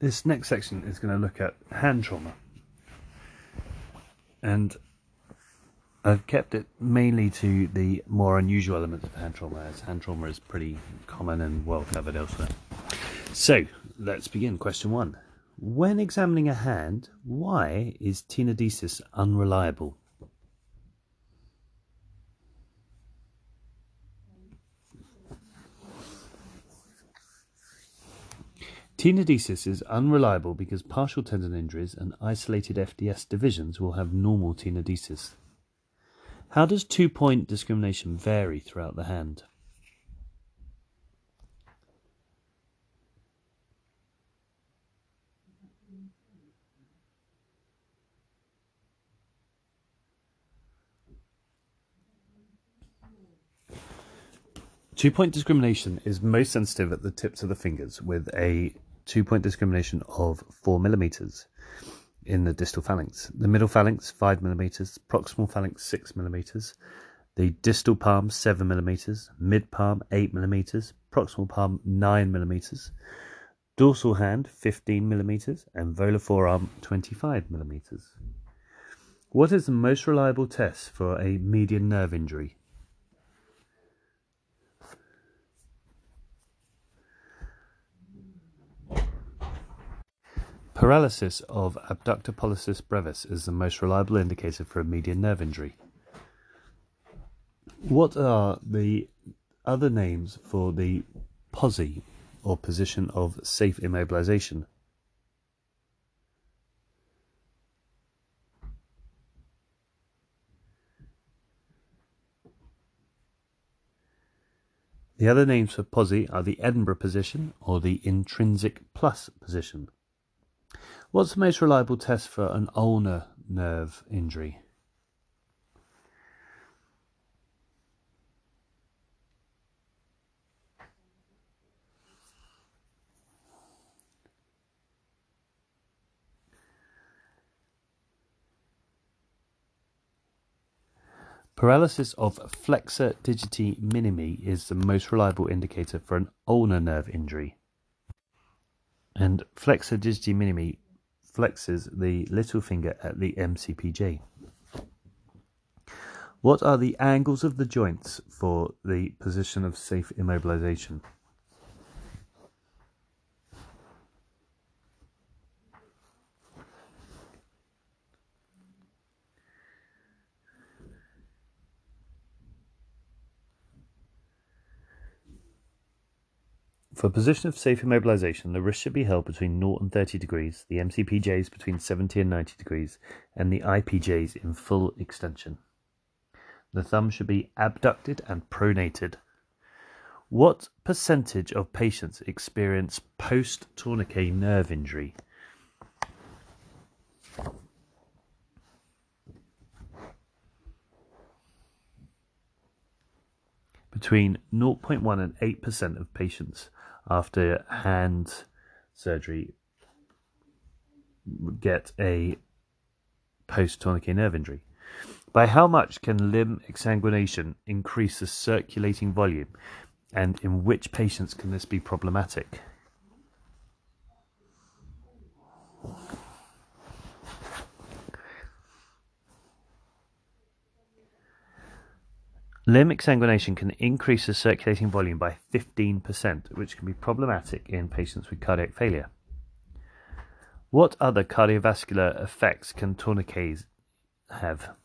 This next section is going to look at hand trauma. And I've kept it mainly to the more unusual elements of hand trauma, as hand trauma is pretty common and well covered elsewhere. So, let's begin. Question one When examining a hand, why is tenodesis unreliable? Tenodesis is unreliable because partial tendon injuries and isolated FDS divisions will have normal tenodesis. How does two point discrimination vary throughout the hand? Two point discrimination is most sensitive at the tips of the fingers with a two point discrimination of 4 millimeters in the distal phalanx. The middle phalanx 5 millimeters, proximal phalanx 6 millimeters, the distal palm 7 millimeters, mid palm 8 millimeters, proximal palm 9 millimeters, dorsal hand 15 millimeters, and volar forearm 25 millimeters. What is the most reliable test for a median nerve injury? Paralysis of abductor pollicis brevis is the most reliable indicator for a median nerve injury. What are the other names for the POSI, or position of safe immobilization? The other names for POSI are the Edinburgh position or the intrinsic plus position. What's the most reliable test for an ulnar nerve injury? Paralysis of flexor digiti minimi is the most reliable indicator for an ulnar nerve injury. And flexor digiti minimi flexes the little finger at the MCPJ. What are the angles of the joints for the position of safe immobilization? For a position of safe immobilization, the wrist should be held between 0 and 30 degrees, the MCPJs between 70 and 90 degrees, and the IPJs in full extension. The thumb should be abducted and pronated. What percentage of patients experience post tourniquet nerve injury? Between 0.1 and 8% of patients after hand surgery get a post tourniquet nerve injury. By how much can limb exsanguination increase the circulating volume, and in which patients can this be problematic? Limb exsanguination can increase the circulating volume by 15%, which can be problematic in patients with cardiac failure. What other cardiovascular effects can tourniquets have?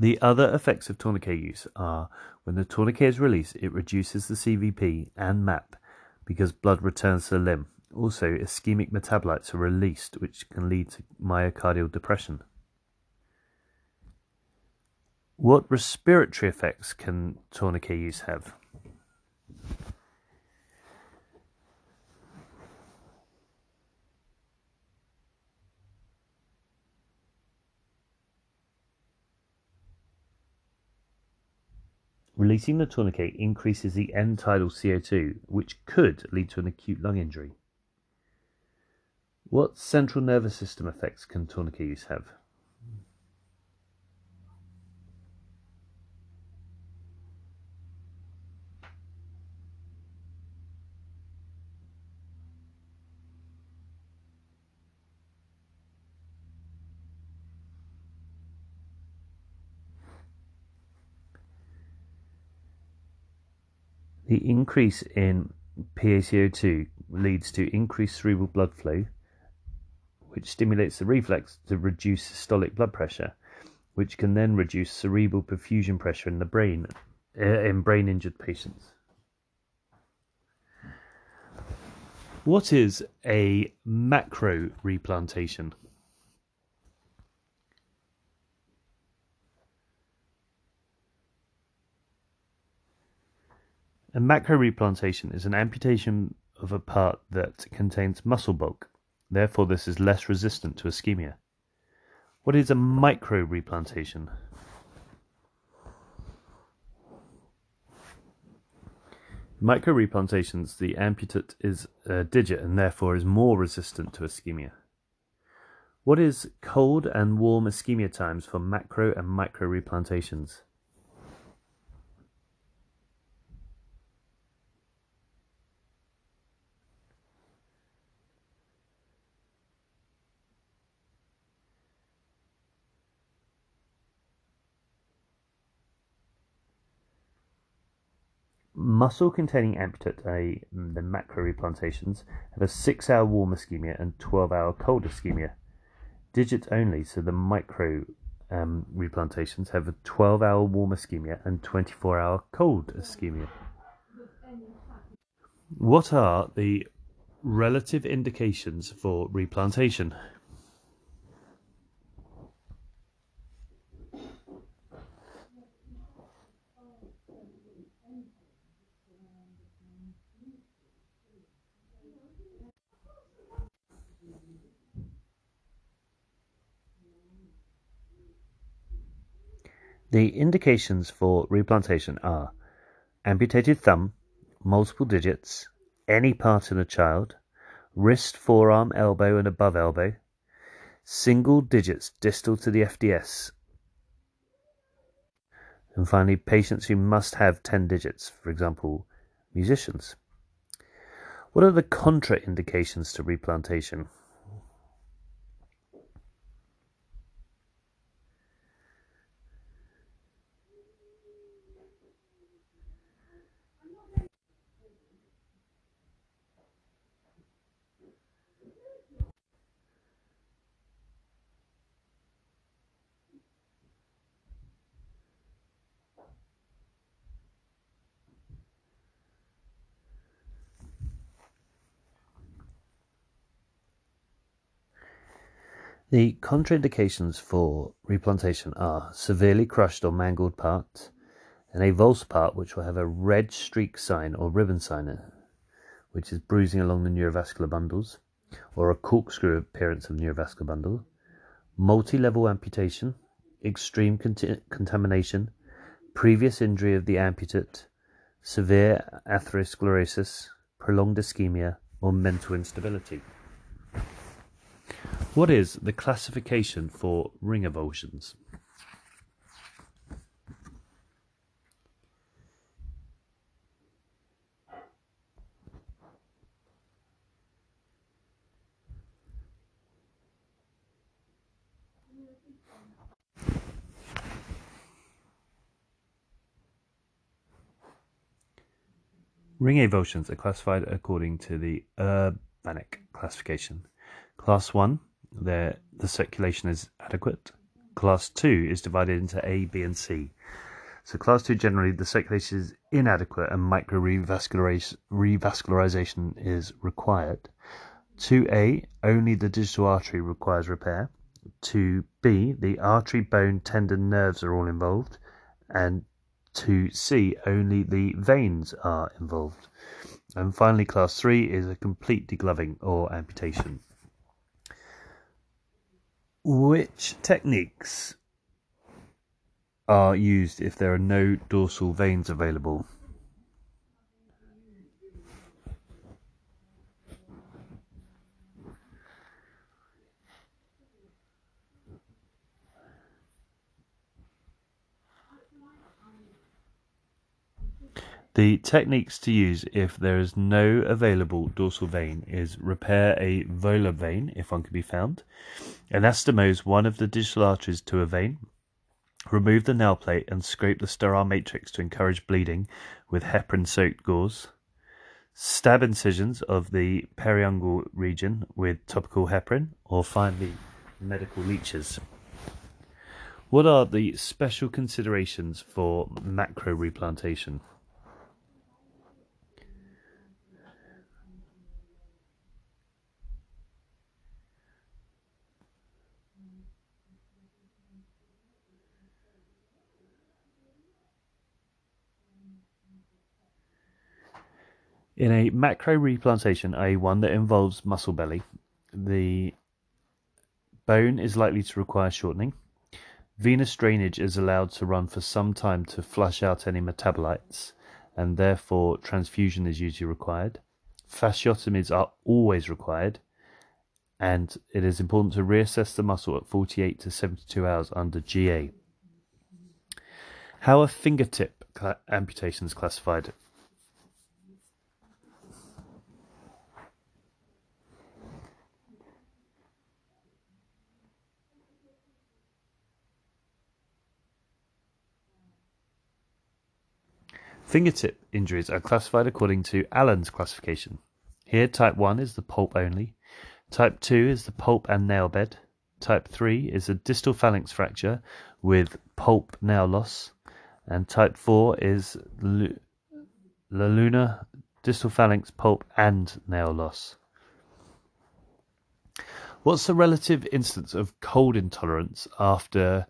The other effects of tourniquet use are when the tourniquet is released, it reduces the CVP and MAP because blood returns to the limb. Also, ischemic metabolites are released, which can lead to myocardial depression. What respiratory effects can tourniquet use have? Releasing the tourniquet increases the end tidal CO2, which could lead to an acute lung injury. What central nervous system effects can tourniquet use have? The increase in PaCO2 leads to increased cerebral blood flow, which stimulates the reflex to reduce systolic blood pressure, which can then reduce cerebral perfusion pressure in the brain uh, in brain injured patients. What is a macro replantation? A macro replantation is an amputation of a part that contains muscle bulk. Therefore, this is less resistant to ischemia. What is a micro replantation? Micro replantations, the amputate is a digit and therefore is more resistant to ischemia. What is cold and warm ischemia times for macro and micro replantations? Muscle containing amputate, a, the macro replantations, have a 6 hour warm ischemia and 12 hour cold ischemia. Digit only, so the micro um, replantations have a 12 hour warm ischemia and 24 hour cold ischemia. What are the relative indications for replantation? The indications for replantation are amputated thumb, multiple digits, any part in a child, wrist, forearm, elbow, and above elbow, single digits distal to the FDS, and finally, patients who must have 10 digits, for example, musicians. What are the contraindications to replantation? The contraindications for replantation are severely crushed or mangled part, an avulsed part which will have a red streak sign or ribbon sign, which is bruising along the neurovascular bundles, or a corkscrew appearance of neurovascular bundle, multi-level amputation, extreme cont- contamination, previous injury of the amputate, severe atherosclerosis, prolonged ischemia, or mental instability. What is the classification for ring avulsions? Ring avulsions are classified according to the Urbaniak classification. Class 1 the the circulation is adequate. Class two is divided into A, B, and C. So class two generally the circulation is inadequate and micro revascularization is required. 2A only the digital artery requires repair. 2B the artery, bone, tendon, nerves are all involved, and 2C only the veins are involved. And finally, class 3 is a complete degloving or amputation. Which techniques are used if there are no dorsal veins available? The techniques to use if there is no available dorsal vein is repair a volar vein if one can be found, anastomose one of the digital arteries to a vein, remove the nail plate and scrape the sterile matrix to encourage bleeding with heparin soaked gauze, stab incisions of the periungual region with topical heparin, or finally medical leeches. What are the special considerations for macro replantation? In a macro replantation, a one that involves muscle belly, the bone is likely to require shortening. Venous drainage is allowed to run for some time to flush out any metabolites, and therefore transfusion is usually required. Fasciotomies are always required, and it is important to reassess the muscle at 48 to 72 hours under GA. How are fingertip amputations classified? Fingertip injuries are classified according to Allen's classification. Here, type 1 is the pulp only, type 2 is the pulp and nail bed, type 3 is a distal phalanx fracture with pulp nail loss, and type 4 is laluna distal phalanx pulp and nail loss. What's the relative incidence of cold intolerance after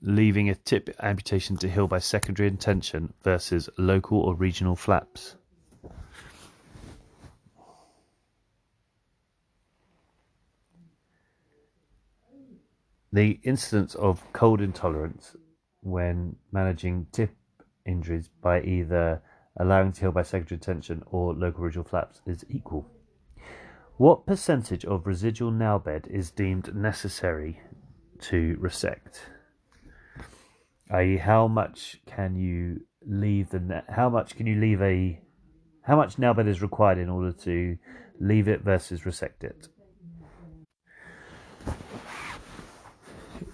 leaving a tip amputation to heal by secondary intention versus local or regional flaps. The incidence of cold intolerance when managing tip injuries by either allowing to heal by secondary intention or local regional flaps is equal. What percentage of residual nail bed is deemed necessary to resect? i.e., how much can you leave the how much can you leave a how much nail bed is required in order to leave it versus resect it.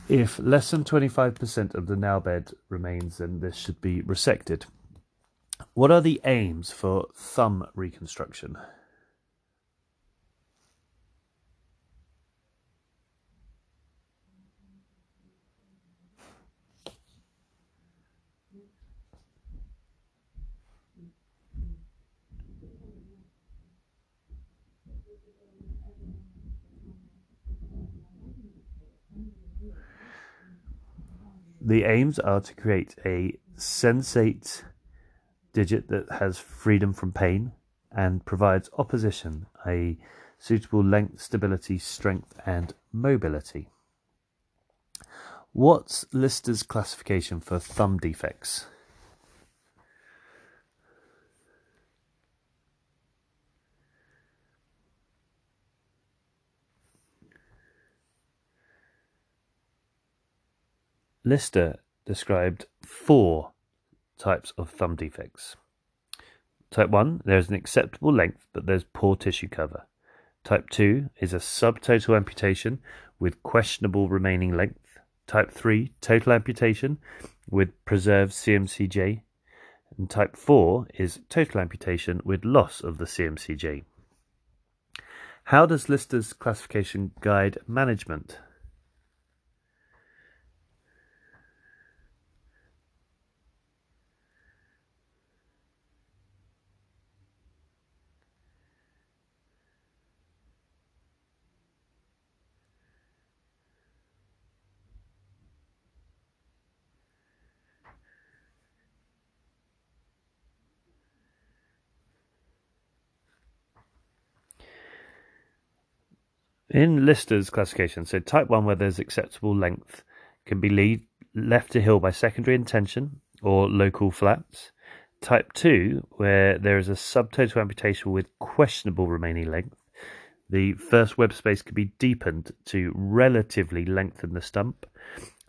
If less than 25% of the nail bed remains, then this should be resected. What are the aims for thumb reconstruction? The aims are to create a sensate digit that has freedom from pain and provides opposition, a suitable length, stability, strength, and mobility. What's Lister's classification for thumb defects? Lister described four types of thumb defects. Type 1, there is an acceptable length, but there's poor tissue cover. Type 2 is a subtotal amputation with questionable remaining length. Type 3, total amputation with preserved CMCJ. And type 4 is total amputation with loss of the CMCJ. How does Lister's classification guide management? In Lister's classification, so type 1 where there's acceptable length can be lead, left to heal by secondary intention or local flaps. Type 2 where there is a subtotal amputation with questionable remaining length. The first web space can be deepened to relatively lengthen the stump.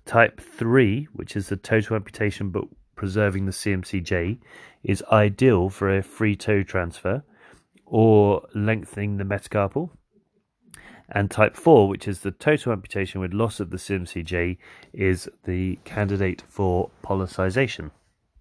Type 3, which is the total amputation but preserving the CMCJ, is ideal for a free toe transfer or lengthening the metacarpal. And type 4, which is the total amputation with loss of the CMCJ, is the candidate for pollicization.